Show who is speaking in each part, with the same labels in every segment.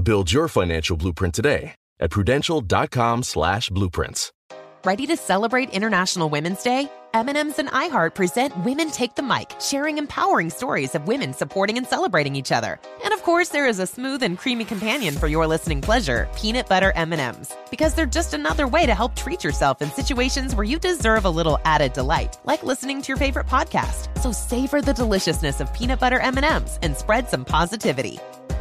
Speaker 1: Build your financial blueprint today at prudential.com slash blueprints.
Speaker 2: Ready to celebrate International Women's Day? M&M's and iHeart present Women Take the Mic, sharing empowering stories of women supporting and celebrating each other. And of course, there is a smooth and creamy companion for your listening pleasure, peanut butter M&Ms, because they're just another way to help treat yourself in situations where you deserve a little added delight, like listening to your favorite podcast. So savor the deliciousness of peanut butter M&Ms and spread some positivity.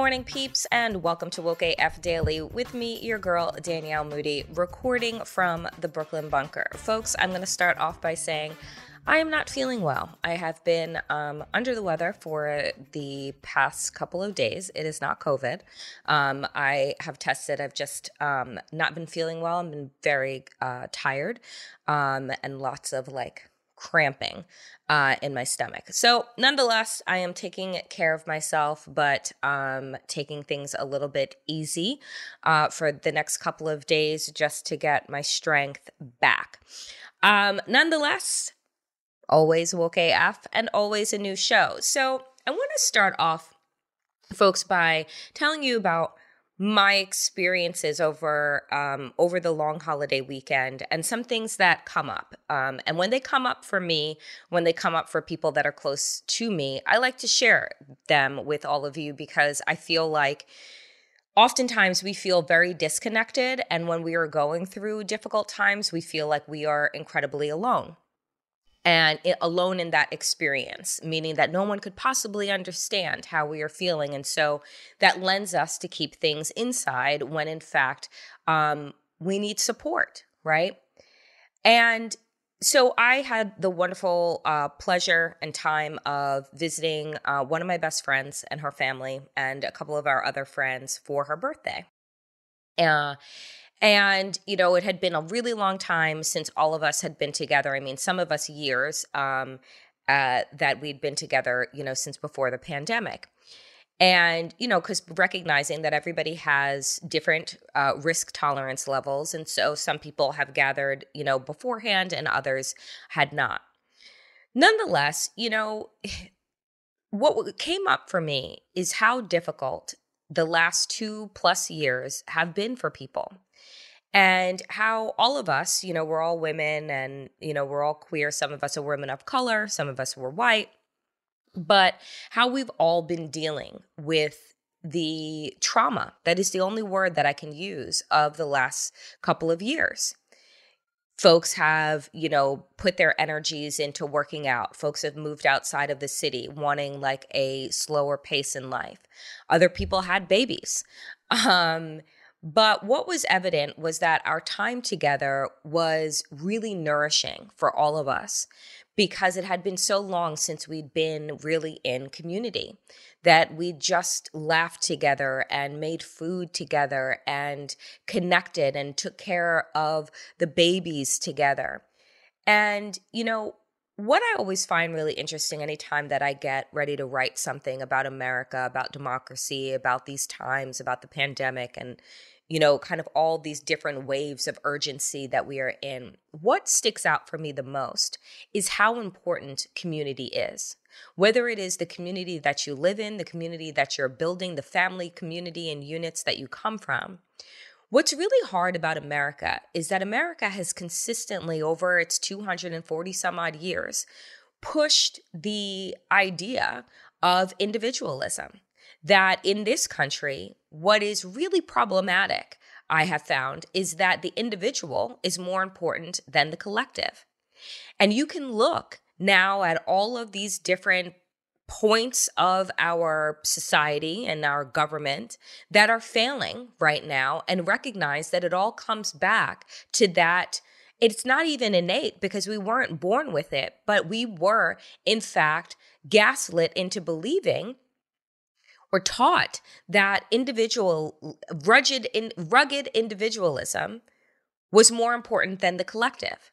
Speaker 3: morning, peeps, and welcome to Woke AF Daily with me, your girl, Danielle Moody, recording from the Brooklyn Bunker. Folks, I'm going to start off by saying I am not feeling well. I have been um, under the weather for the past couple of days. It is not COVID. Um, I have tested. I've just um, not been feeling well. I've been very uh, tired um, and lots of like cramping uh, in my stomach. So, nonetheless, I am taking care of myself, but um, taking things a little bit easy uh, for the next couple of days just to get my strength back. Um, nonetheless, always woke AF and always a new show. So, I want to start off, folks, by telling you about my experiences over um, over the long holiday weekend and some things that come up. Um, and when they come up for me when they come up for people that are close to me i like to share them with all of you because i feel like oftentimes we feel very disconnected and when we are going through difficult times we feel like we are incredibly alone and it, alone in that experience, meaning that no one could possibly understand how we are feeling. And so that lends us to keep things inside when in fact um, we need support, right? And so I had the wonderful uh, pleasure and time of visiting uh, one of my best friends and her family and a couple of our other friends for her birthday. Uh, and, you know, it had been a really long time since all of us had been together. I mean, some of us years um, uh, that we'd been together, you know, since before the pandemic. And, you know, because recognizing that everybody has different uh, risk tolerance levels. And so some people have gathered, you know, beforehand and others had not. Nonetheless, you know, what came up for me is how difficult the last two plus years have been for people and how all of us, you know, we're all women and, you know, we're all queer. Some of us are women of color, some of us were white, but how we've all been dealing with the trauma that is the only word that I can use of the last couple of years. Folks have, you know, put their energies into working out. Folks have moved outside of the city, wanting like a slower pace in life. Other people had babies. Um, but what was evident was that our time together was really nourishing for all of us because it had been so long since we'd been really in community that we just laughed together and made food together and connected and took care of the babies together. And, you know, what I always find really interesting anytime that I get ready to write something about America, about democracy, about these times, about the pandemic, and you know, kind of all these different waves of urgency that we are in. What sticks out for me the most is how important community is. whether it is the community that you live in, the community that you're building, the family community and units that you come from. What's really hard about America is that America has consistently, over its 240 some odd years, pushed the idea of individualism. That in this country, what is really problematic, I have found, is that the individual is more important than the collective. And you can look now at all of these different points of our society and our government that are failing right now and recognize that it all comes back to that it's not even innate because we weren't born with it, but we were, in fact, gaslit into believing or taught that individual rugged in, rugged individualism was more important than the collective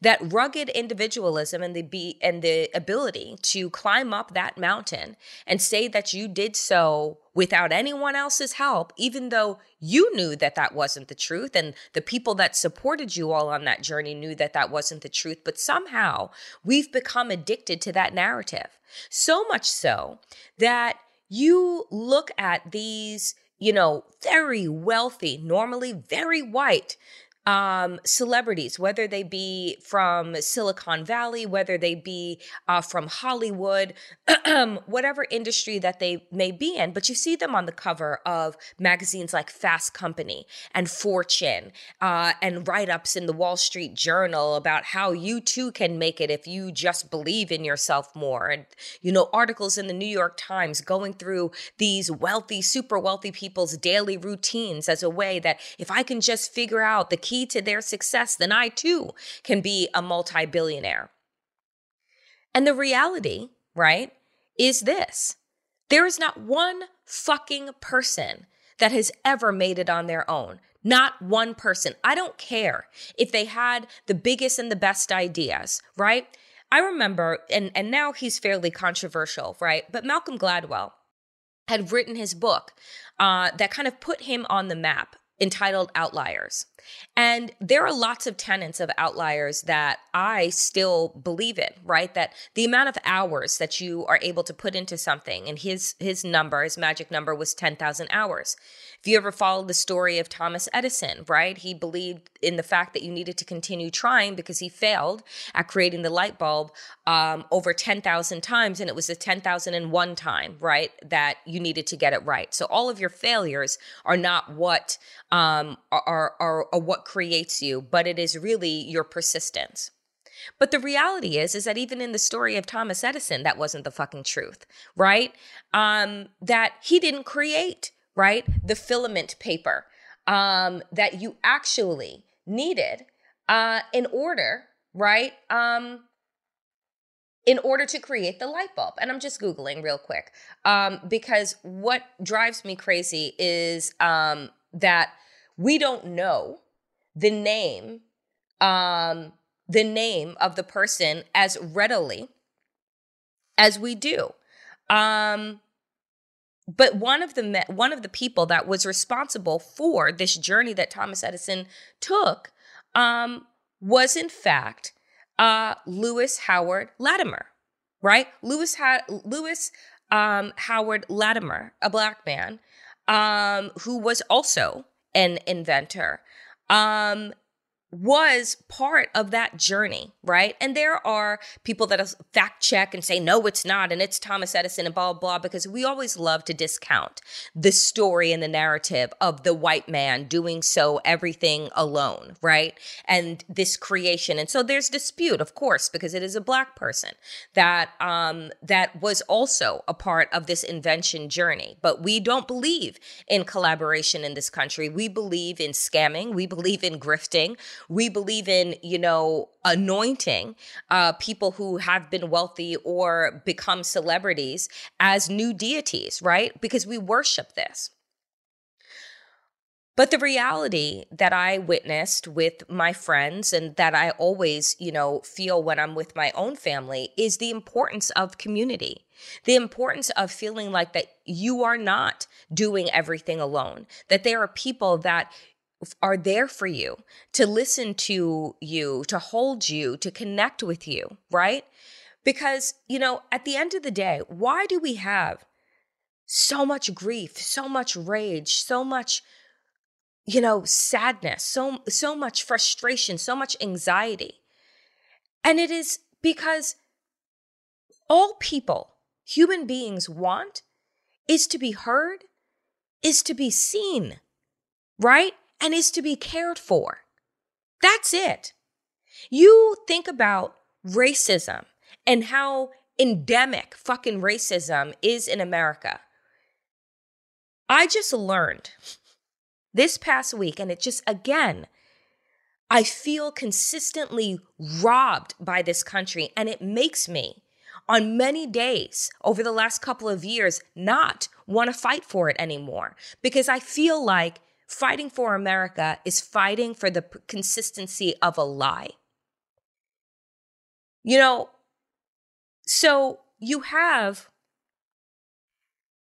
Speaker 3: that rugged individualism and the be and the ability to climb up that mountain and say that you did so without anyone else's help even though you knew that that wasn't the truth and the people that supported you all on that journey knew that that wasn't the truth but somehow we've become addicted to that narrative. So much so that you look at these you know, very wealthy, normally very white um, celebrities, whether they be from Silicon Valley, whether they be uh, from Hollywood, whatever industry that they may be in. But you see them on the cover of magazines like Fast Company and Fortune uh, and write ups in the Wall Street Journal about how you too can make it if you just believe in yourself more. And, you know, articles in the New York Times going through these wealthy, super wealthy people's daily routines as a way that if I can just figure out the key to their success, then I too can be a multi billionaire. And the reality, right, is this there is not one fucking person that has ever made it on their own. Not one person. I don't care if they had the biggest and the best ideas, right? I remember, and, and now he's fairly controversial, right? But Malcolm Gladwell had written his book uh, that kind of put him on the map entitled Outliers. And there are lots of tenets of outliers that I still believe in, right? That the amount of hours that you are able to put into something, and his his number, his magic number was 10,000 hours. If you ever followed the story of Thomas Edison, right? He believed in the fact that you needed to continue trying because he failed at creating the light bulb um, over 10,000 times. And it was the 10,001 time, right? That you needed to get it right. So all of your failures are not what um, are, are, are what creates you, but it is really your persistence. But the reality is, is that even in the story of Thomas Edison, that wasn't the fucking truth, right? Um, that he didn't create right? The filament paper um, that you actually needed uh, in order, right? Um, in order to create the light bulb. And I'm just Googling real quick um, because what drives me crazy is um, that we don't know the name, um, the name of the person as readily as we do. Um, but one of the one of the people that was responsible for this journey that Thomas Edison took um, was in fact uh, Lewis Howard Latimer, right? Lewis ha- Lewis um, Howard Latimer, a black man um, who was also an inventor. Um, was part of that journey, right? And there are people that fact check and say, no, it's not, and it's Thomas Edison and blah, blah, because we always love to discount the story and the narrative of the white man doing so everything alone, right? And this creation. And so there's dispute, of course, because it is a black person that um that was also a part of this invention journey. But we don't believe in collaboration in this country. We believe in scamming, we believe in grifting we believe in, you know, anointing uh, people who have been wealthy or become celebrities as new deities, right? Because we worship this. But the reality that I witnessed with my friends and that I always, you know, feel when I'm with my own family is the importance of community. The importance of feeling like that you are not doing everything alone, that there are people that are there for you, to listen to you, to hold you, to connect with you, right? Because, you know, at the end of the day, why do we have so much grief, so much rage, so much you know, sadness, so so much frustration, so much anxiety. And it is because all people, human beings want is to be heard, is to be seen, right? And is to be cared for. That's it. You think about racism and how endemic fucking racism is in America. I just learned this past week, and it just, again, I feel consistently robbed by this country, and it makes me, on many days over the last couple of years, not want to fight for it anymore because I feel like fighting for America is fighting for the consistency of a lie. You know, so you have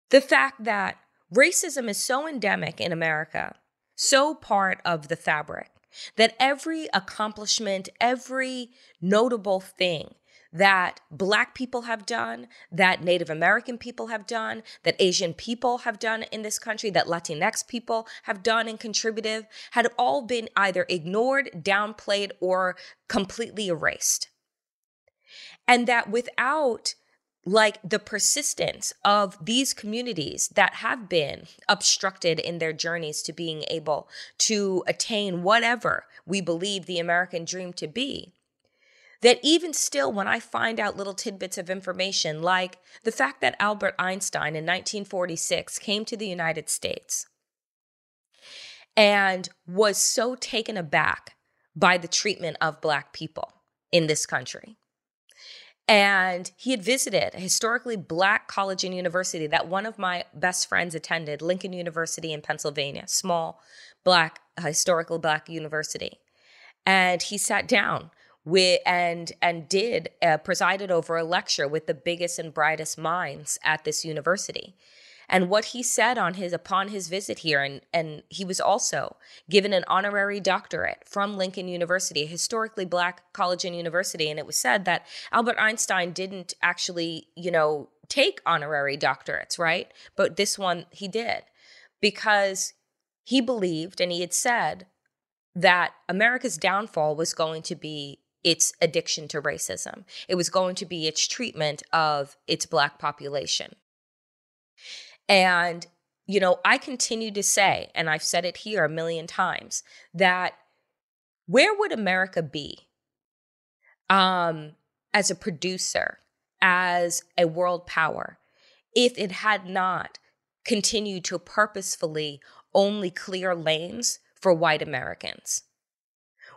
Speaker 3: the fact that Racism is so endemic in America, so part of the fabric, that every accomplishment, every notable thing that Black people have done, that Native American people have done, that Asian people have done in this country, that Latinx people have done and contributed, had all been either ignored, downplayed, or completely erased. And that without like the persistence of these communities that have been obstructed in their journeys to being able to attain whatever we believe the American dream to be. That even still, when I find out little tidbits of information, like the fact that Albert Einstein in 1946 came to the United States and was so taken aback by the treatment of Black people in this country and he had visited a historically black college and university that one of my best friends attended, Lincoln University in Pennsylvania, small black, historical black university. And he sat down with and and did uh, presided over a lecture with the biggest and brightest minds at this university. And what he said on his upon his visit here and and he was also given an honorary doctorate from Lincoln University a historically black college and university. And it was said that Albert Einstein didn't actually you know take honorary doctorates right? But this one he did because he believed and he had said that America's downfall was going to be its addiction to racism. It was going to be its treatment of its black population. And, you know, I continue to say, and I've said it here a million times, that where would America be um, as a producer, as a world power, if it had not continued to purposefully only clear lanes for white Americans?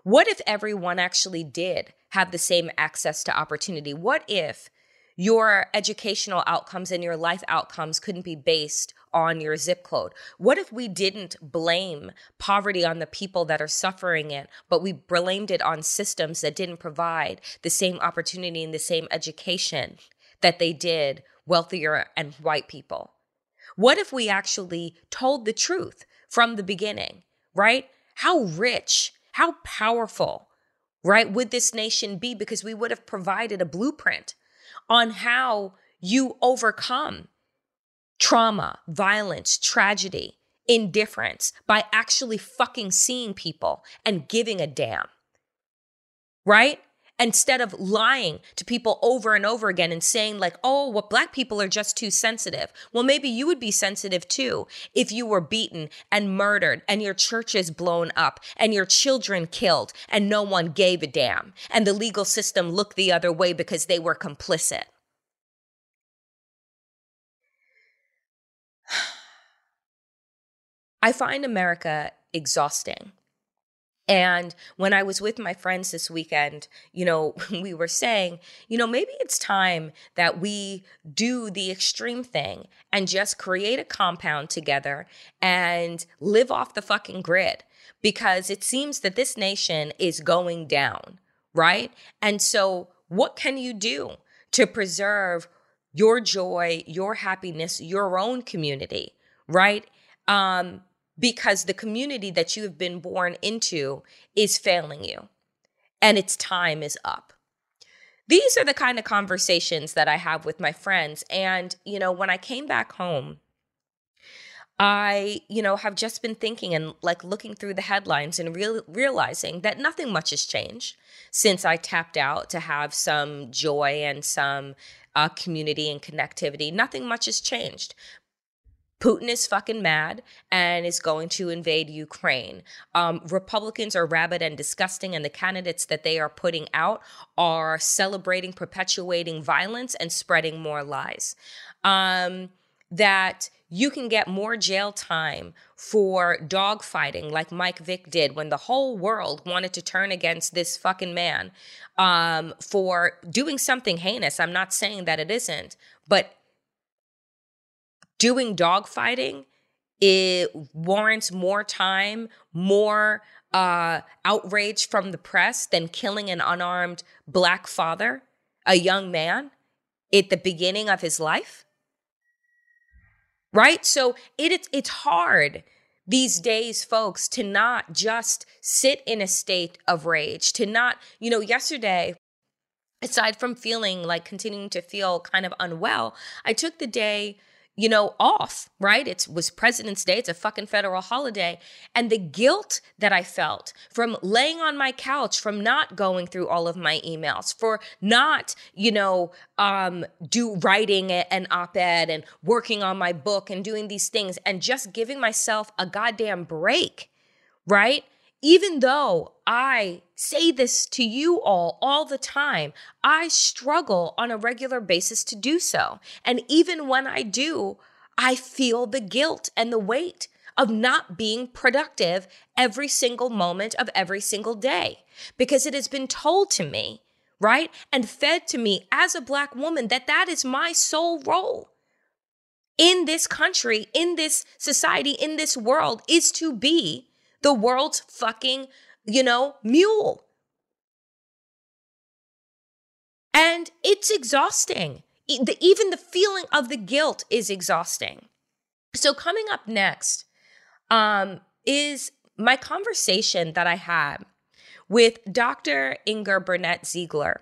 Speaker 3: What if everyone actually did have the same access to opportunity? What if your educational outcomes and your life outcomes couldn't be based on your zip code? What if we didn't blame poverty on the people that are suffering it, but we blamed it on systems that didn't provide the same opportunity and the same education that they did wealthier and white people? What if we actually told the truth from the beginning, right? How rich, how powerful, right, would this nation be? Because we would have provided a blueprint on how you overcome trauma, violence, tragedy, indifference by actually fucking seeing people and giving a damn. Right? Instead of lying to people over and over again and saying, like, oh, what black people are just too sensitive. Well, maybe you would be sensitive too if you were beaten and murdered and your churches blown up and your children killed and no one gave a damn and the legal system looked the other way because they were complicit. I find America exhausting. And when I was with my friends this weekend, you know, we were saying, you know, maybe it's time that we do the extreme thing and just create a compound together and live off the fucking grid because it seems that this nation is going down, right? And so, what can you do to preserve your joy, your happiness, your own community, right? Um, because the community that you have been born into is failing you and its time is up. these are the kind of conversations that I have with my friends. And, you know, when I came back home, I, you know, have just been thinking and like looking through the headlines and real, realizing that nothing much has changed since I tapped out to have some joy and some uh, community and connectivity. Nothing much has changed. Putin is fucking mad and is going to invade Ukraine. Um, Republicans are rabid and disgusting, and the candidates that they are putting out are celebrating, perpetuating violence, and spreading more lies. Um, that you can get more jail time for dogfighting like Mike Vick did when the whole world wanted to turn against this fucking man um, for doing something heinous. I'm not saying that it isn't, but doing dogfighting it warrants more time, more uh, outrage from the press than killing an unarmed black father, a young man, at the beginning of his life right? So it, it's it's hard these days, folks, to not just sit in a state of rage, to not, you know, yesterday, aside from feeling like continuing to feel kind of unwell, I took the day you know, off, right? It was President's Day. It's a fucking federal holiday. And the guilt that I felt from laying on my couch, from not going through all of my emails, for not, you know, um, do writing an op-ed and working on my book and doing these things and just giving myself a goddamn break, right? even though I say this to you all all the time, I struggle on a regular basis to do so. And even when I do, I feel the guilt and the weight of not being productive every single moment of every single day because it has been told to me, right? And fed to me as a Black woman that that is my sole role in this country, in this society, in this world is to be the world's fucking, you know, mule. And it's exhausting. Even the feeling of the guilt is exhausting. So, coming up next um, is my conversation that I had with Dr. Inger Burnett Zeigler.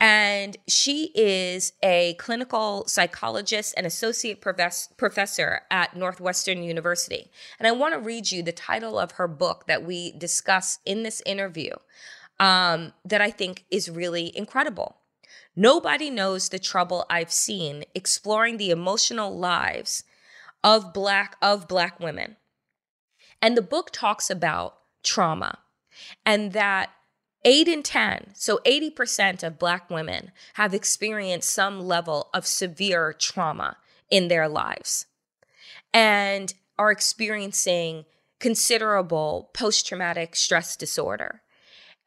Speaker 3: And she is a clinical psychologist and associate professor at Northwestern University. And I want to read you the title of her book that we discuss in this interview um, that I think is really incredible. Nobody knows the trouble I've seen exploring the emotional lives of black of black women. And the book talks about trauma and that Eight in 10, so 80% of Black women have experienced some level of severe trauma in their lives and are experiencing considerable post traumatic stress disorder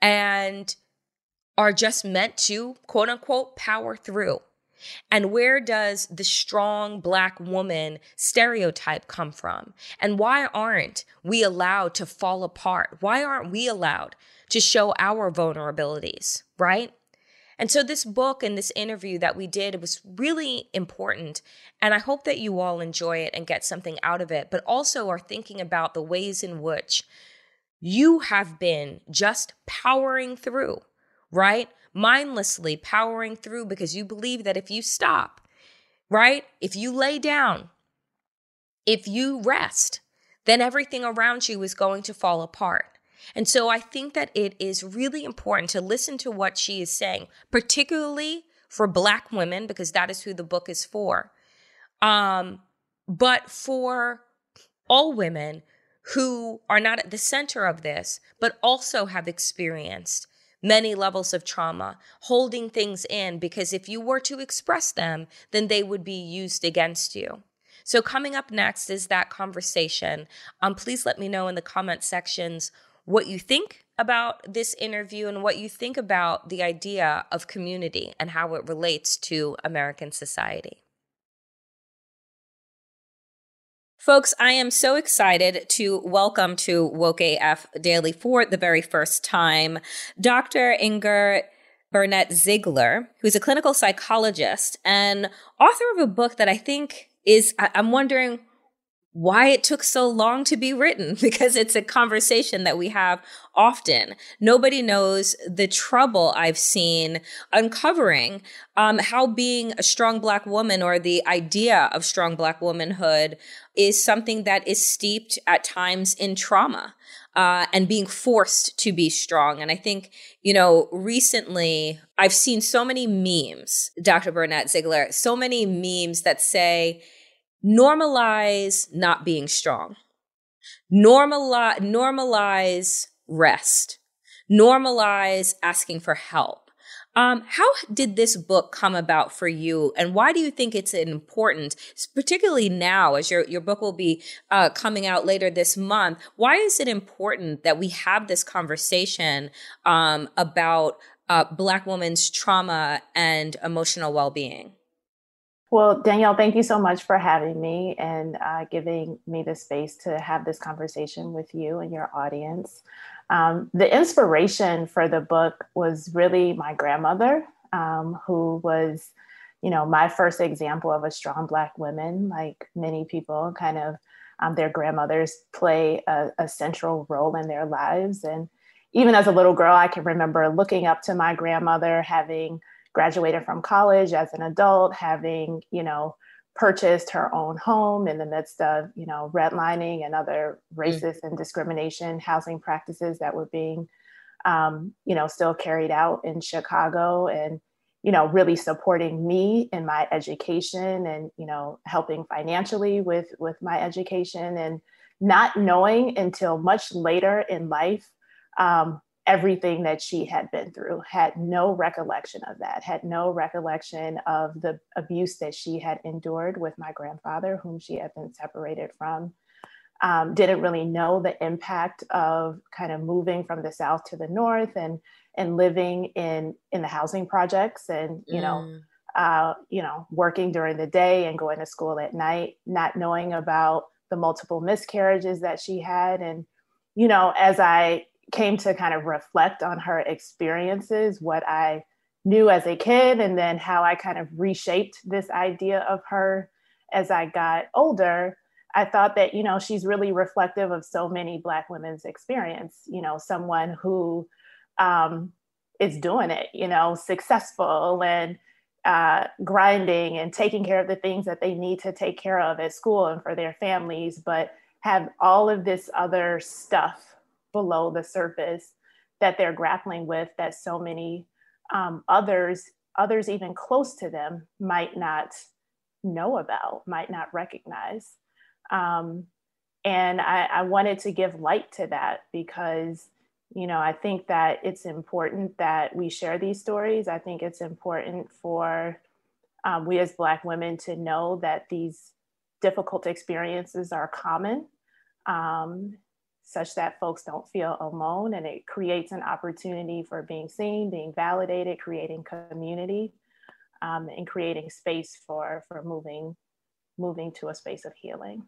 Speaker 3: and are just meant to, quote unquote, power through. And where does the strong Black woman stereotype come from? And why aren't we allowed to fall apart? Why aren't we allowed to show our vulnerabilities, right? And so this book and this interview that we did was really important. And I hope that you all enjoy it and get something out of it, but also are thinking about the ways in which you have been just powering through, right? Mindlessly powering through because you believe that if you stop, right? If you lay down, if you rest, then everything around you is going to fall apart. And so I think that it is really important to listen to what she is saying, particularly for Black women, because that is who the book is for. Um, but for all women who are not at the center of this, but also have experienced many levels of trauma, holding things in, because if you were to express them, then they would be used against you. So, coming up next is that conversation. Um, please let me know in the comment sections what you think about this interview and what you think about the idea of community and how it relates to American society. Folks, I am so excited to welcome to Woke AF Daily for the very first time Dr. Inger Burnett Zeigler, who's a clinical psychologist and author of a book that I think is, I'm wondering why it took so long to be written because it's a conversation that we have often. Nobody knows the trouble I've seen uncovering um, how being a strong Black woman or the idea of strong Black womanhood is something that is steeped at times in trauma. Uh, and being forced to be strong. And I think, you know, recently I've seen so many memes, Dr. Burnett Zeigler, so many memes that say, normalize not being strong. Normalize, normalize rest. Normalize asking for help. Um, how did this book come about for you, and why do you think it's important, particularly now as your your book will be uh, coming out later this month? Why is it important that we have this conversation um, about uh, Black women's trauma and emotional well being?
Speaker 4: Well, Danielle, thank you so much for having me and uh, giving me the space to have this conversation with you and your audience. Um, the inspiration for the book was really my grandmother, um, who was, you know, my first example of a strong Black woman. Like many people, kind of um, their grandmothers play a, a central role in their lives. And even as a little girl, I can remember looking up to my grandmother, having graduated from college as an adult, having, you know, purchased her own home in the midst of, you know, redlining and other mm. racist and discrimination housing practices that were being, um, you know, still carried out in Chicago and, you know, really supporting me in my education and, you know, helping financially with with my education and not knowing until much later in life um, everything that she had been through, had no recollection of that, had no recollection of the abuse that she had endured with my grandfather, whom she had been separated from. Um, didn't really know the impact of kind of moving from the south to the north and and living in in the housing projects and you mm. know uh, you know working during the day and going to school at night not knowing about the multiple miscarriages that she had and you know as i came to kind of reflect on her experiences, what I knew as a kid, and then how I kind of reshaped this idea of her as I got older. I thought that, you know, she's really reflective of so many Black women's experience, you know, someone who um, is doing it, you know, successful and uh, grinding and taking care of the things that they need to take care of at school and for their families, but have all of this other stuff below the surface that they're grappling with that so many um, others others even close to them might not know about might not recognize. Um, and I, I wanted to give light to that because you know i think that it's important that we share these stories. I think it's important for um, we as black women to know that these difficult experiences are common. Um, such that folks don't feel alone and it creates an opportunity for being seen, being validated, creating community, um, and creating space for for moving moving to a space of healing.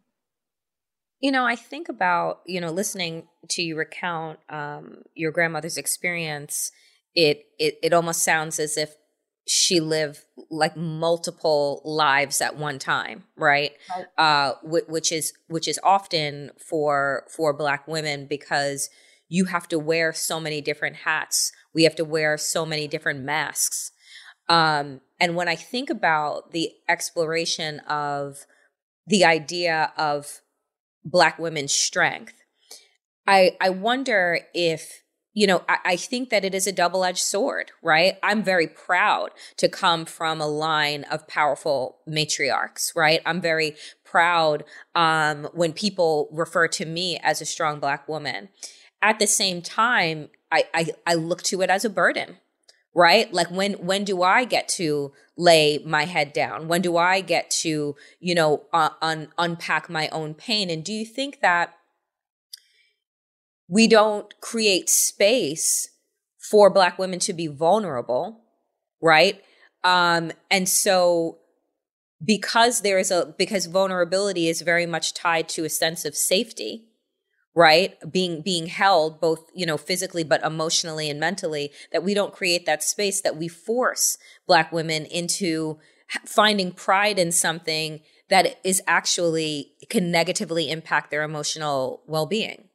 Speaker 3: You know, I think about you know listening to you recount um, your grandmother's experience. It it it almost sounds as if she lived like multiple lives at one time right, right. uh which is which is often for for black women because you have to wear so many different hats. We have to wear so many different masks. Um and when i think about the exploration of the idea of black women's strength i i wonder if you know, I, I, think that it is a double edged sword, right? I'm very proud to come from a line of powerful matriarchs, right? I'm very proud um, when people refer to me as a strong Black woman. At the same time, I, I, I look to it as a burden, right? Like when when do I get to lay my head down? When do I get to, you know, uh, un, unpack my own pain? And do you think that we don't create space for black women to be vulnerable right? Um and so because there is a because vulnerability is very much tied to a sense of safety right? Being being held both you know physically but emotionally and mentally that we don't create that space that we force black women into finding pride in something that is actually can negatively impact their emotional well-being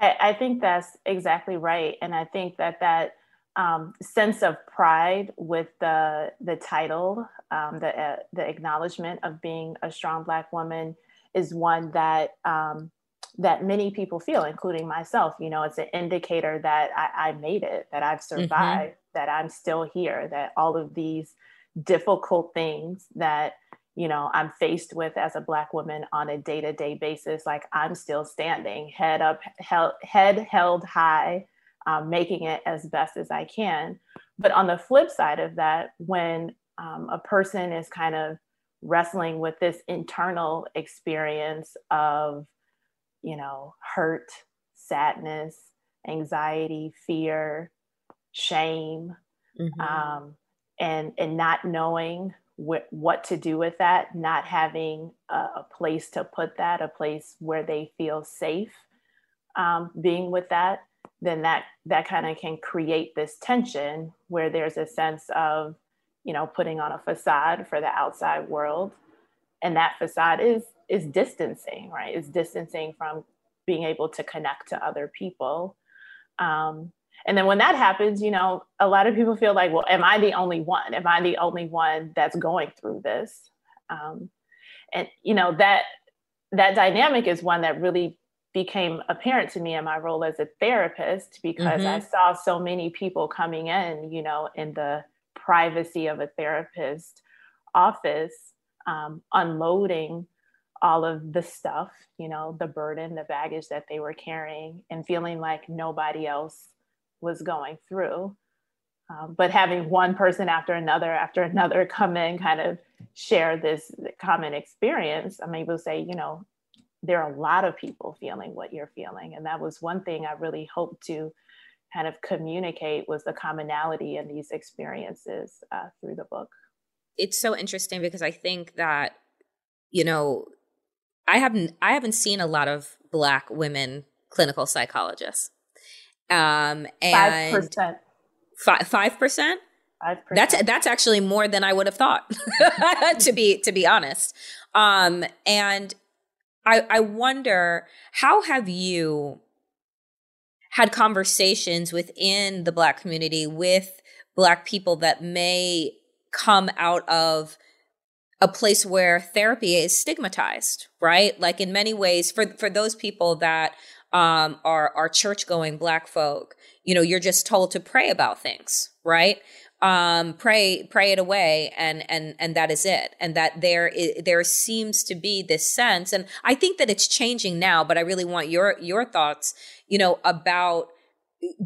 Speaker 4: I, I think that's exactly right and i think that that um, sense of pride with the the title, um, the uh, the acknowledgement of being a strong Black woman, is one that um, that many people feel, including myself. You know, it's an indicator that I, I made it, that I've mm-hmm. survived, mm-hmm. that I'm still here, that all of these difficult things that you know i'm faced with as a black woman on a day-to-day basis like i'm still standing head up held, head held high um, making it as best as I can. But on the flip side of that, when um, a person is kind of wrestling with this internal experience of, you know, hurt, sadness, anxiety, fear, shame, mm-hmm. um, and and not knowing wh- what to do with that, not having a, a, place to put that, a place where they feel safe um, being with that, then that that kind of can create this tension where there's a sense of you know putting on a facade for the outside world. And that facade is is distancing right? Is distancing from being able to connect to other people. Um, and then when that happens you know a lot of people feel like well am i the only one am i the only one that's going through this um, and you know that that dynamic is one that really became apparent to me in my role as a therapist because mm-hmm. I saw so many people coming in, you know, in the privacy of a therapist office, um, unloading all of the stuff, you know, the burden, the baggage that they were carrying, and feeling like nobody else was going through. Um, but having one person after another after another come in, kind of share this common experience, I'm able to say, you know, there are a lot of people feeling what you're feeling. And that was one thing I really hoped to kind of communicate was the commonality in these experiences uh, through the book.
Speaker 3: It's so interesting because I think that, you know, I haven't I haven't seen a lot of black women clinical psychologists. Um and 5%. Five percent? That's that's actually more than I would have thought, to be to be honest. Um, and I, I wonder how have you had conversations within the black community with black people that may come out of a place where therapy is stigmatized, right? Like in many ways, for for those people that um, are are church going black folk, you know, you're just told to pray about things, right? um, pray pray it away and and and that is it. And that there is, there seems to be this sense and i think that it's changing now but i really want your your thoughts you know about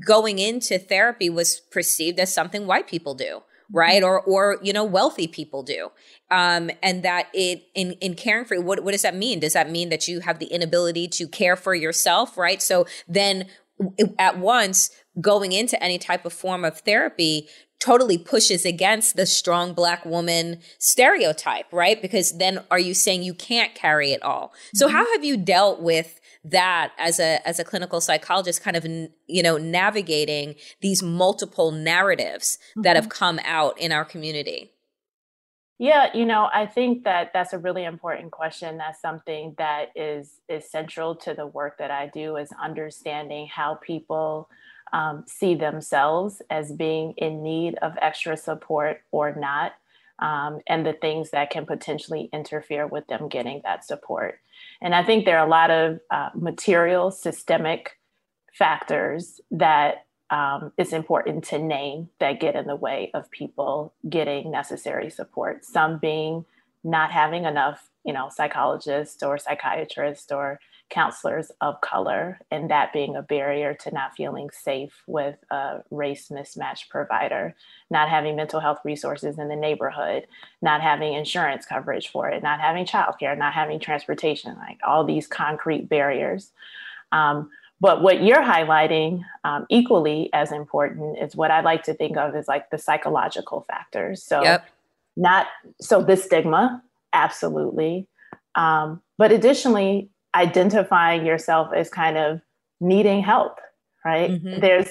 Speaker 3: going into therapy was perceived as something white people do right? Or or you know wealthy people do um and that it in in caring for what what does that mean does that mean that you have the inability to care for yourself right so then at once going into any type of form of therapy totally pushes against the strong black woman stereotype, right? Because then are you saying you can't carry it all? So mm-hmm. how have you dealt with that as a as a clinical psychologist kind of you know navigating these multiple narratives mm-hmm. that have mm-hmm. come out in our community?
Speaker 4: Yeah, you know, I think that that's a really important question. That's something that is is central to the work that I do is understanding how people um, see themselves as being in need of extra support or not, um, and the things that can potentially interfere with them getting that support. And I think there are a lot of uh, material systemic factors that um, it's important to name that get in the way of people getting necessary support. Some being not having enough, you know, psychologists or psychiatrists or counselors of color, and that being a barrier to not feeling safe with a race mismatched provider, not having mental health resources in the neighborhood, not having insurance coverage for it, not having childcare, not having transportation, like all these concrete barriers. Um, but what you're highlighting, um, equally as important, is what I like to think of as like the psychological factors. So, yep. not so the stigma, absolutely. Um, but additionally, identifying yourself as kind of needing help, right? Mm-hmm. There's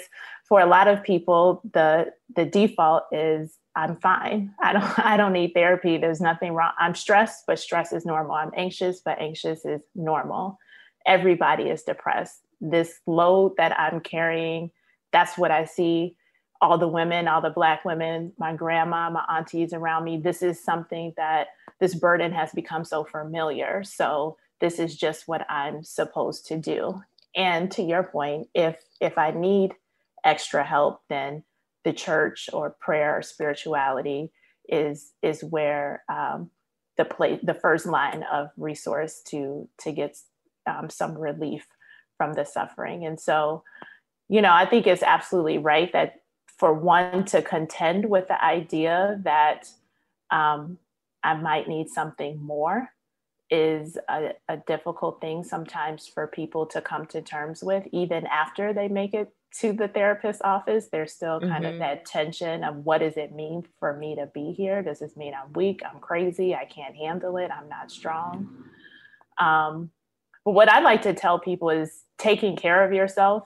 Speaker 4: for a lot of people the the default is I'm fine. I don't I don't need therapy. There's nothing wrong. I'm stressed, but stress is normal. I'm anxious, but anxious is normal. Everybody is depressed. This load that I'm carrying, that's what I see all the women, all the black women, my grandma, my aunties around me. This is something that this burden has become so familiar. So this is just what I'm supposed to do. And to your point, if if I need extra help, then the church or prayer or spirituality is is where um, the place the first line of resource to to get um, some relief from the suffering and so you know i think it's absolutely right that for one to contend with the idea that um, i might need something more is a, a difficult thing sometimes for people to come to terms with even after they make it to the therapist's office, there's still kind mm-hmm. of that tension of what does it mean for me to be here? Does this mean I'm weak? I'm crazy? I can't handle it? I'm not strong? Um, but what I like to tell people is taking care of yourself,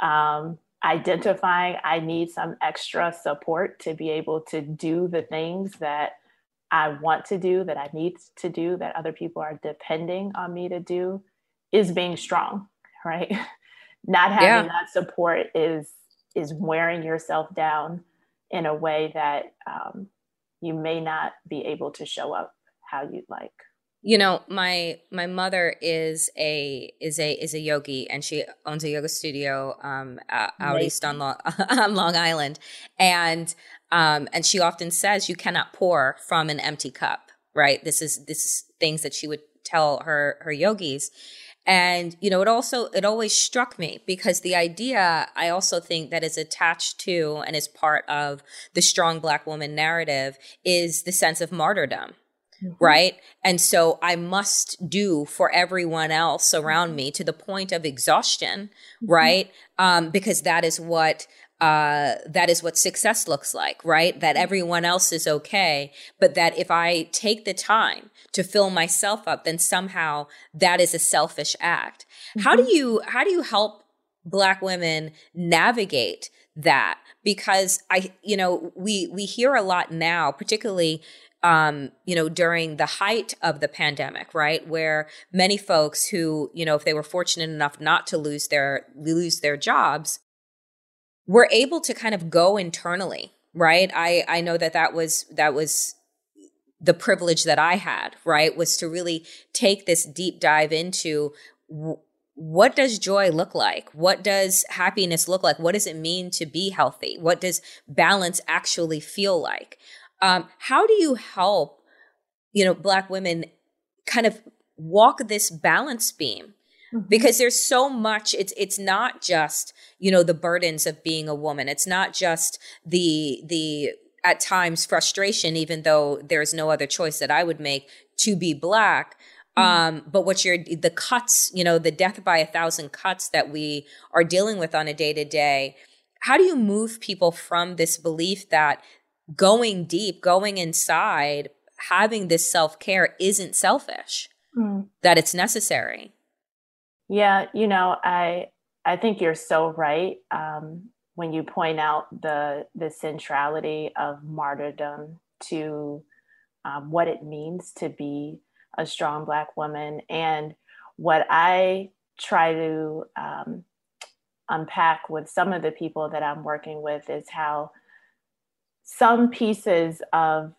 Speaker 4: um, identifying I need some extra support to be able to do the things that I want to do, that I need to do, that other people are depending on me to do, is being strong, right? not having yeah. that support is is wearing yourself down in a way that um, you may not be able to show up how you'd like
Speaker 3: you know my my mother is a is a is a yogi and she owns a yoga studio um, out east on long, on long island. And um, and she often says you cannot pour from an empty cup right? This is this is things that she would tell her her yogis. And, you know, it also, it always struck me because the idea I also think that is attached to and is part of the strong black woman narrative is the sense of martyrdom. Mm-hmm. Right. And so I must do for everyone else around me to the point of exhaustion. Mm-hmm. Right. Um, because that is what uh, that is what success looks like, right? That everyone else is okay, but that if I take the time to fill myself up, then somehow that is a selfish act. Mm-hmm. How do mm-hmm. you how do you help black women navigate that? Because I, you know, we we hear a lot now, particularly um, you know, during the height of the pandemic, right, where many folks who, you know, if they were fortunate enough not to lose their lose their jobs, we're able to kind of go internally right? I i know that that was that was the privilege that i had right? Was to really take this deep dive into w- what does joy look like? What does happiness look like? What does it mean to be healthy? What does balance actually feel like um, how do you help you know black women kind of walk this balance beam Mm-hmm. because there's so much it's it's not just you know the burdens of being a woman it's not just the the at times frustration even though there's no other choice that i would make to be black mm-hmm. um but what you're the cuts you know the death by a thousand cuts that we are dealing with on a day to day how do you move people from this belief that going deep going inside having this self-care isn't selfish. Mm. that it's necessary.
Speaker 4: Yeah, you know, I I think you're so right um, when you point out the the centrality of martyrdom to um, what it means to be a strong Black woman, and what I try to um, unpack with some of the people that I'm working with is how some pieces of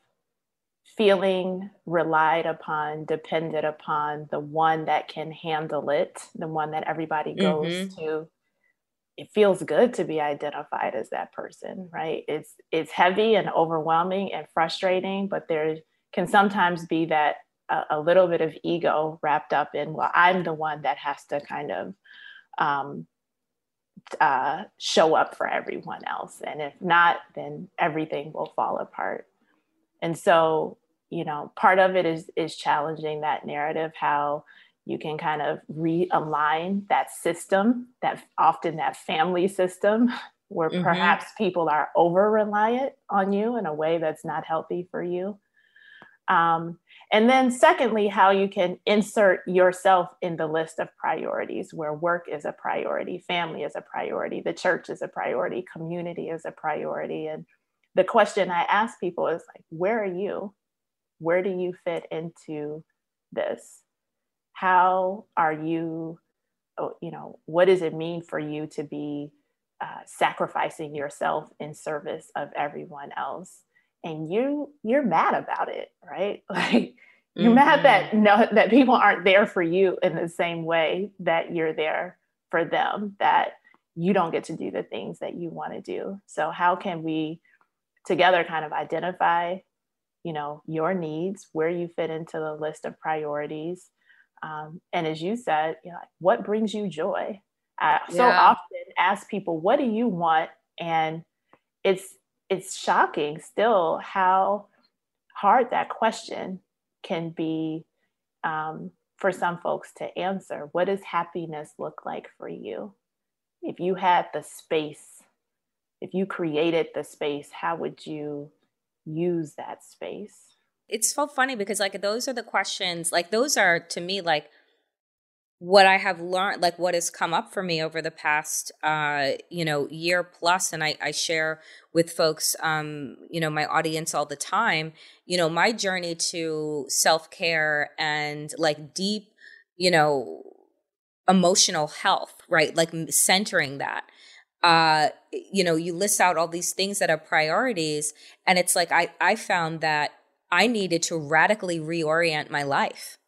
Speaker 4: feeling relied upon, dependent upon the one that can handle it, the one that everybody goes mm-hmm. to. It feels good to be identified as that person, right? It's it's heavy and overwhelming and frustrating, but there can sometimes be that a, a little bit of ego wrapped up in, well, I'm the one that has to kind of um, uh, show up for everyone else, and if not, then everything will fall apart. And so, you know, part of it is is challenging that narrative, how you can kind of realign that system, that often that family system, where mm-hmm. perhaps people are over reliant on you in a way that's not healthy for you. Um, and then, secondly, how you can insert yourself in the list of priorities where work is a priority, family is a priority, the church is a priority, community is a priority. And the question I ask people is like, where are you? Where do you fit into this? How are you, oh, you know, what does it mean for you to be uh, sacrificing yourself in service of everyone else? And you, you're mad about it, right? Like you're mm-hmm. mad that mm-hmm. no, that people aren't there for you in the same way that you're there for them. That you don't get to do the things that you want to do. So how can we together kind of identify you know your needs where you fit into the list of priorities um, and as you said you know what brings you joy i yeah. so often ask people what do you want and it's it's shocking still how hard that question can be um, for some folks to answer what does happiness look like for you if you had the space if you created the space, how would you use that space?
Speaker 3: It's so funny because like those are the questions, like those are to me like what I have learned, like what has come up for me over the past, uh, you know, year plus, and I, I share with folks, um, you know, my audience all the time, you know, my journey to self care and like deep, you know, emotional health, right? Like centering that uh you know you list out all these things that are priorities and it's like i i found that i needed to radically reorient my life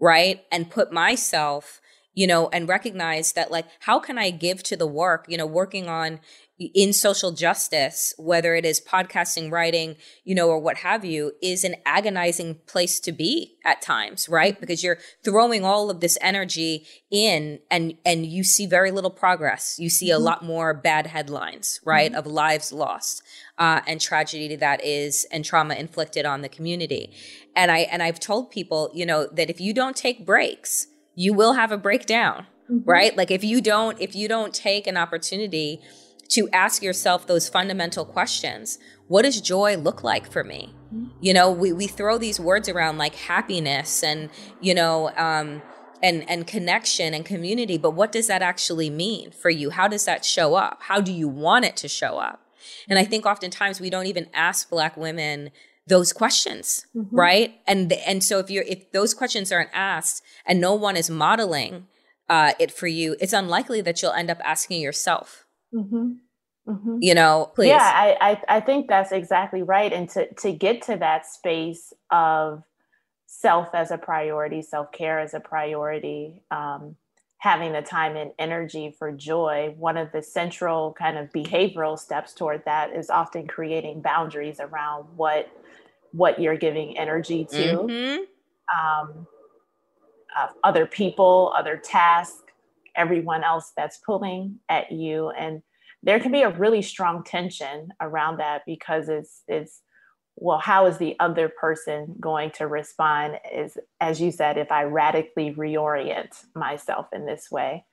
Speaker 3: right and put myself you know and recognize that like how can i give to the work you know working on in social justice, whether it is podcasting, writing, you know, or what have you, is an agonizing place to be at times, right? Because you're throwing all of this energy in and and you see very little progress. You see mm-hmm. a lot more bad headlines, right? Mm-hmm. Of lives lost. Uh, and tragedy that is and trauma inflicted on the community. And I and I've told people, you know, that if you don't take breaks, you will have a breakdown, mm-hmm. right? Like if you don't if you don't take an opportunity to ask yourself those fundamental questions. What does joy look like for me? You know, we, we throw these words around like happiness and, you know, um, and, and connection and community, but what does that actually mean for you? How does that show up? How do you want it to show up? And I think oftentimes we don't even ask Black women those questions, mm-hmm. right? And and so if you're if those questions aren't asked and no one is modeling uh, it for you, it's unlikely that you'll end up asking yourself Mm-hmm. Mm-hmm. You know, please.
Speaker 4: Yeah, I, I, I think that's exactly right. And to to get to that space of self as a priority, self care as a priority, um, having the time and energy for joy, one of the central kind of behavioral steps toward that is often creating boundaries around what what you're giving energy to. Mm-hmm. Um, uh, other people, other tasks, everyone else that's pulling at you and there can be a really strong tension around that because it's it's well how is the other person going to respond is as you said if i radically reorient myself in this way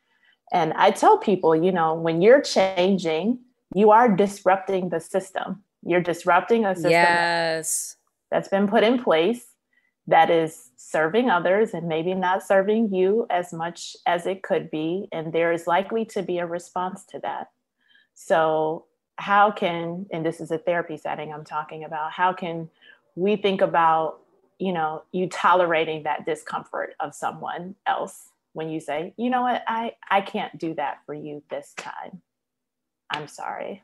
Speaker 4: and i tell people you know when you're changing you are disrupting the system you're disrupting a system
Speaker 3: yes
Speaker 4: that's been put in place that is serving others and maybe not serving you as much as it could be. And there is likely to be a response to that. So, how can, and this is a therapy setting I'm talking about, how can we think about, you know, you tolerating that discomfort of someone else when you say, you know what, I, I can't do that for you this time. I'm sorry.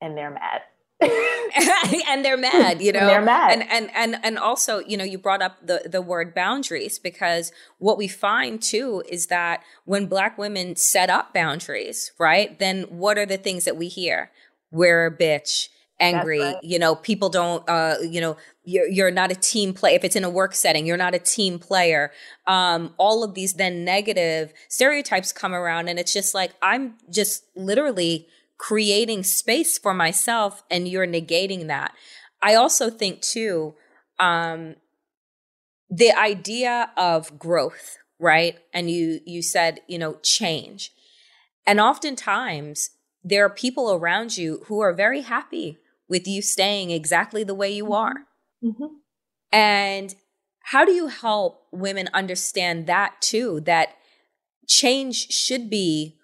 Speaker 4: And they're mad.
Speaker 3: and they're mad, you know.
Speaker 4: And they're mad.
Speaker 3: And and and and also, you know, you brought up the the word boundaries because what we find too is that when black women set up boundaries, right? Then what are the things that we hear? We're a bitch, angry, right. you know, people don't uh, you know, you're you're not a team player. If it's in a work setting, you're not a team player. Um, all of these then negative stereotypes come around and it's just like I'm just literally creating space for myself and you're negating that. I also think too, um, the idea of growth, right? And you, you said, you know, change. And oftentimes there are people around you who are very happy with you staying exactly the way you mm-hmm. are. Mm-hmm. And how do you help women understand that too? That change should be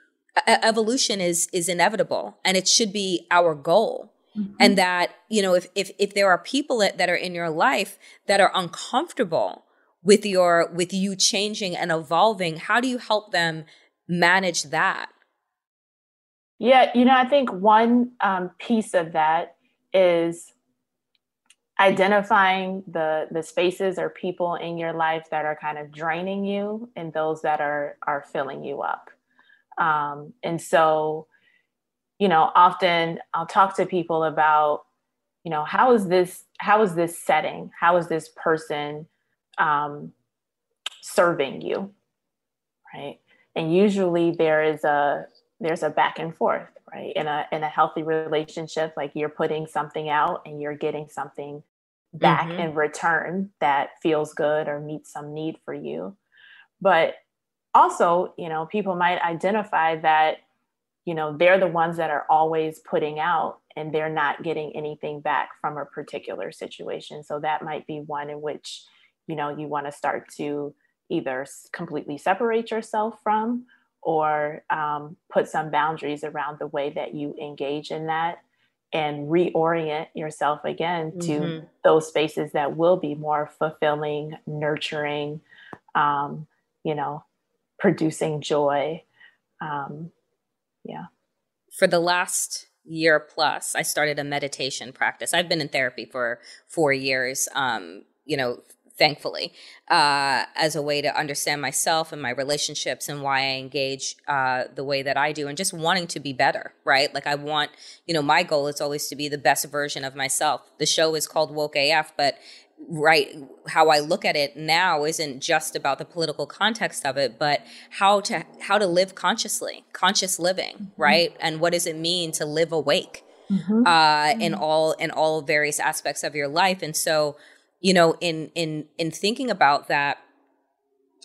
Speaker 3: evolution is is inevitable and it should be our goal Mm-hmm. And that, you know, if, if, if there are people that, that are in your life that are uncomfortable with your, with you changing and evolving, how do you help them manage that?
Speaker 4: Yeah, you know, I think one um, piece of that is identifying the the spaces or people in your life that are kind of draining you and those that are are filling you up um, and so you know often i'll talk to people about you know how is this how is this setting? How is this person um, serving you? Right? And usually there is a there's a back and forth right? In a in a healthy relationship like you're putting something out and you're getting something back mm-hmm. in return that feels good or meets some need for you. But also you know people might identify that you know they're the ones that are always putting out and they're not getting anything back from a particular situation so that might be one in which you know you want to start to either completely separate yourself from or um, put some boundaries around the way that you engage in that and reorient yourself again to mm-hmm. those spaces that will be more fulfilling, nurturing, um, you know, producing joy. Um, yeah.
Speaker 3: For the last year plus, I started a meditation practice. I've been in therapy for four years. Um, you know, thankfully, uh, as a way to understand myself and my relationships and why I engage uh, the way that I do and just wanting to be better, right? Like, I want, you know, my goal is always to be the best version of myself. The show is called Woke AF, but right how i look at it now isn't just about the political context of it but how to how to live consciously conscious living mm-hmm. right and what does it mean to live awake mm-hmm. uh in mm-hmm. all in all various aspects of your life and so you know, in in in thinking about that,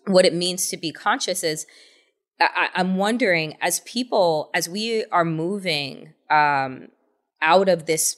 Speaker 3: what it means to be conscious is I, I, am wondering as people, as we are moving um, out of this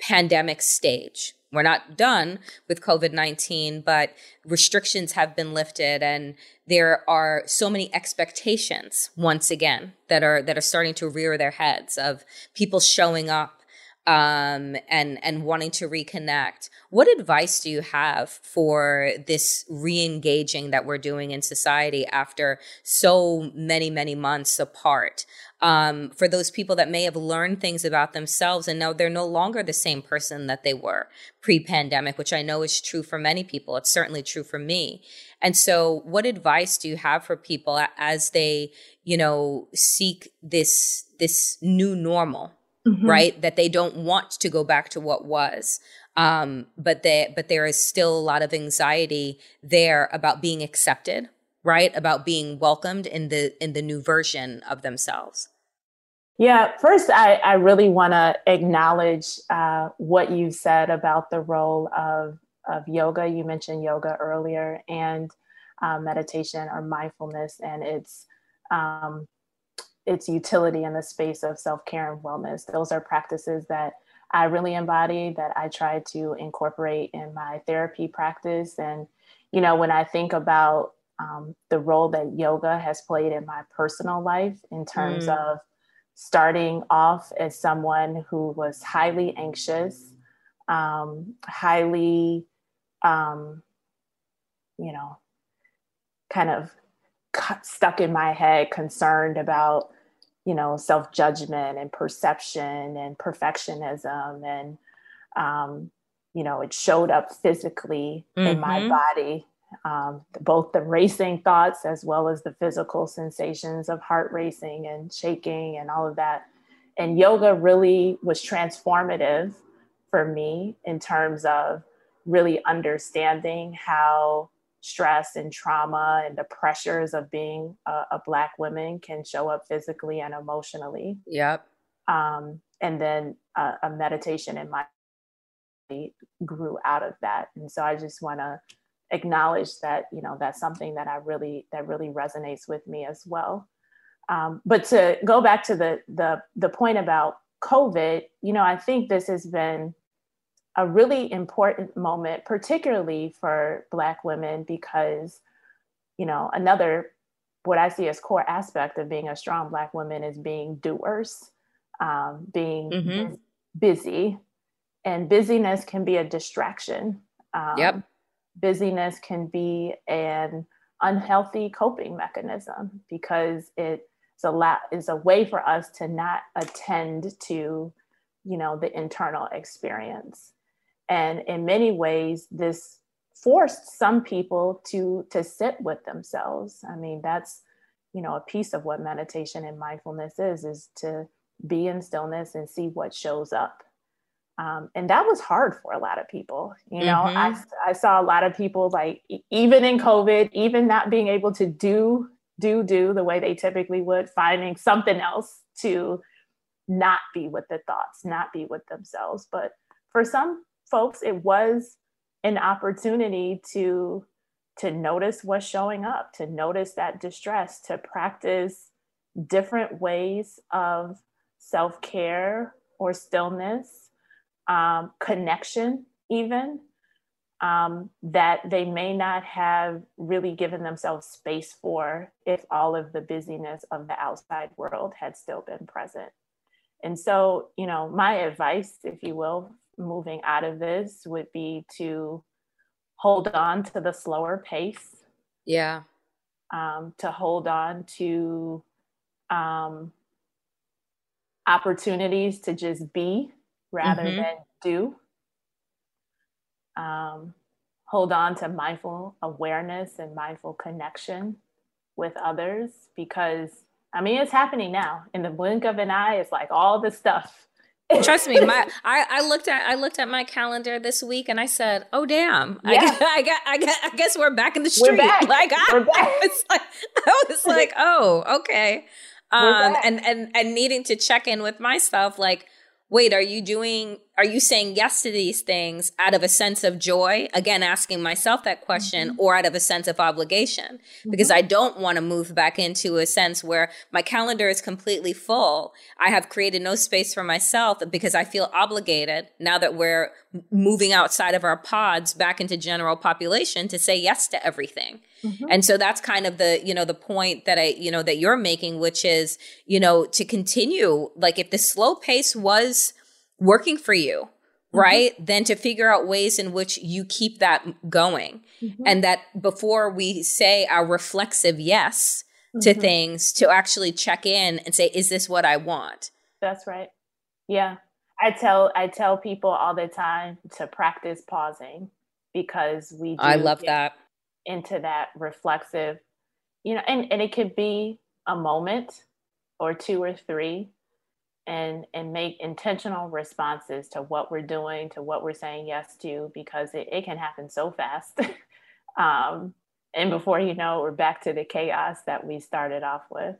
Speaker 3: pandemic stage, we're not done with COVID 19, but restrictions have been lifted and there are so many expectations once again that are that are starting to rear their heads of people showing up um, and and wanting to reconnect. What advice do you have for this re-engaging that we're doing in society after so many many months apart? Um, for those people that may have learned things about themselves and now they're no longer the same person that they were pre-pandemic, which I know is true for many people. It's certainly true for me. And so, what advice do you have for people as they, you know, seek this this new normal? mm-hmm. right? That they don't want to go back to what was. Um, but they, but there is still a lot of anxiety there about being accepted, right? About being welcomed in the in the new version of themselves.
Speaker 4: Yeah, first, I, I really want to acknowledge uh, what you said about the role of, of yoga. You mentioned yoga earlier and uh, meditation or mindfulness, and its um, its utility in the space of self-care and wellness. Those are practices that I really embody that I try to incorporate in my therapy practice. And, you know, when I think about um, the role that yoga has played in my personal life in terms mm. of starting off as someone who was highly anxious, um, highly, um, you know, kind of stuck in my head, concerned about you know self judgment and perception and perfectionism and um, you know it showed up physically mm-hmm. in my mm-hmm. body um, both the racing thoughts as well as the physical sensations of heart racing and shaking and all of that and yoga really was transformative for me in terms of really understanding how stress and trauma and the pressures of being a, a black woman can show up physically and emotionally.
Speaker 3: Yep.
Speaker 4: Um, and then uh, a meditation in my grew out of that. And so I just want to acknowledge that, you know, that's something that I really, that really resonates with me as well. Um, but to go back to the, the, the point about COVID, you know, I think this has been a really important moment, particularly for Black women, because, you know, another, what I see as core aspect of being a strong Black woman is being doers, um, being, mm-hmm. busy, and busyness can be a distraction.
Speaker 3: Um, yep.
Speaker 4: Busyness can be an unhealthy coping mechanism because it is a lot is a way for us to not attend to, you know, the internal experience. And in many ways, this forced some people to to sit with themselves. I mean, that's you know a piece of what meditation and mindfulness is is to be in stillness and see what shows up um, and that was hard for a lot of people you know? Mm-hmm. I, I saw a lot of people like even in covid even not being able to do do do the way they typically would finding something else to not be with the thoughts not be with themselves. But for some folks it was an opportunity to to notice what's showing up to notice that distress to practice different ways of self-care or stillness um, connection, even um, that they may not have really given themselves space for if all of the busyness of the outside world had still been present. And so, you know, my advice, if you will, moving out of this would be to hold on to the slower pace.
Speaker 3: Yeah.
Speaker 4: Um, to hold on to um, opportunities to just be rather mm-hmm. than do. Um, hold on to mindful awareness and mindful connection with others because I mean it's happening now. In the blink of an eye, it's like all the stuff.
Speaker 3: Trust me, my I, I looked at I looked at my calendar this week and I said, "Oh damn, yeah. I, got, I got I guess we're back in the street." Like I, I was like, I was like, "Oh, okay," um, and and and needing to check in with myself, like wait, are you doing, are you saying yes to these things out of a sense of joy? Again, asking myself that question, mm-hmm. or out of a sense of obligation? Mm-hmm. Because I don't want to move back into a sense where my calendar is completely full. I have created no space for myself because I feel obligated now that we're moving outside of our pods back into general population to say yes to everything. Mm-hmm. And so that's kind of the, you know, the point that I, you know, that you're making, which is, you know, to continue, like if the slow pace was working for you, mm-hmm. right? Then to figure out ways in which you keep that going. Mm-hmm. And that before we say our reflexive yes to mm-hmm. things, to actually check in and say, is this what I want?
Speaker 4: That's right. Yeah. I tell I tell people all the time to practice pausing because we
Speaker 3: I love that
Speaker 4: into that reflexive, you know, and, and it could be a moment or two or three and and make intentional responses to what we're doing, to what we're saying yes to, because it, it can happen so fast. um, and before you know, we're back to the chaos that we started off with.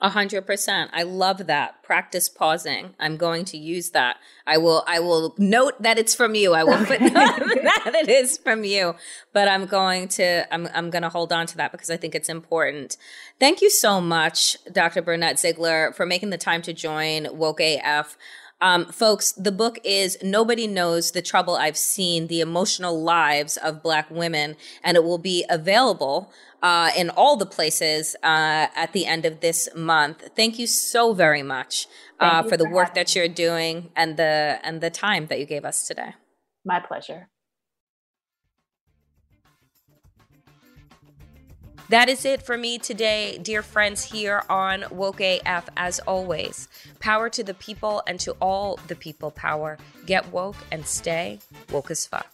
Speaker 3: A hundred percent. I love that. Practice pausing. I'm going to use that. I will, I will note that it's from you. I will put that it is from you, but I'm going to, I'm, I'm going to hold on to that because I think it's important. Thank you so much, Dr. Burnett Zeigler, for making the time to join Woke AF. Um, folks, the book is Nobody Knows the Trouble I've Seen, The Emotional Lives of Black Women, and it will be available uh, in all the places uh, at the end of this month. Thank you so very much uh, for the work that you're doing and the and the time that you gave us today.
Speaker 4: My pleasure.
Speaker 3: That is it for me today, dear friends, here on Woke AF. As always, power to the people and to all the people power. Get woke and stay woke as fuck.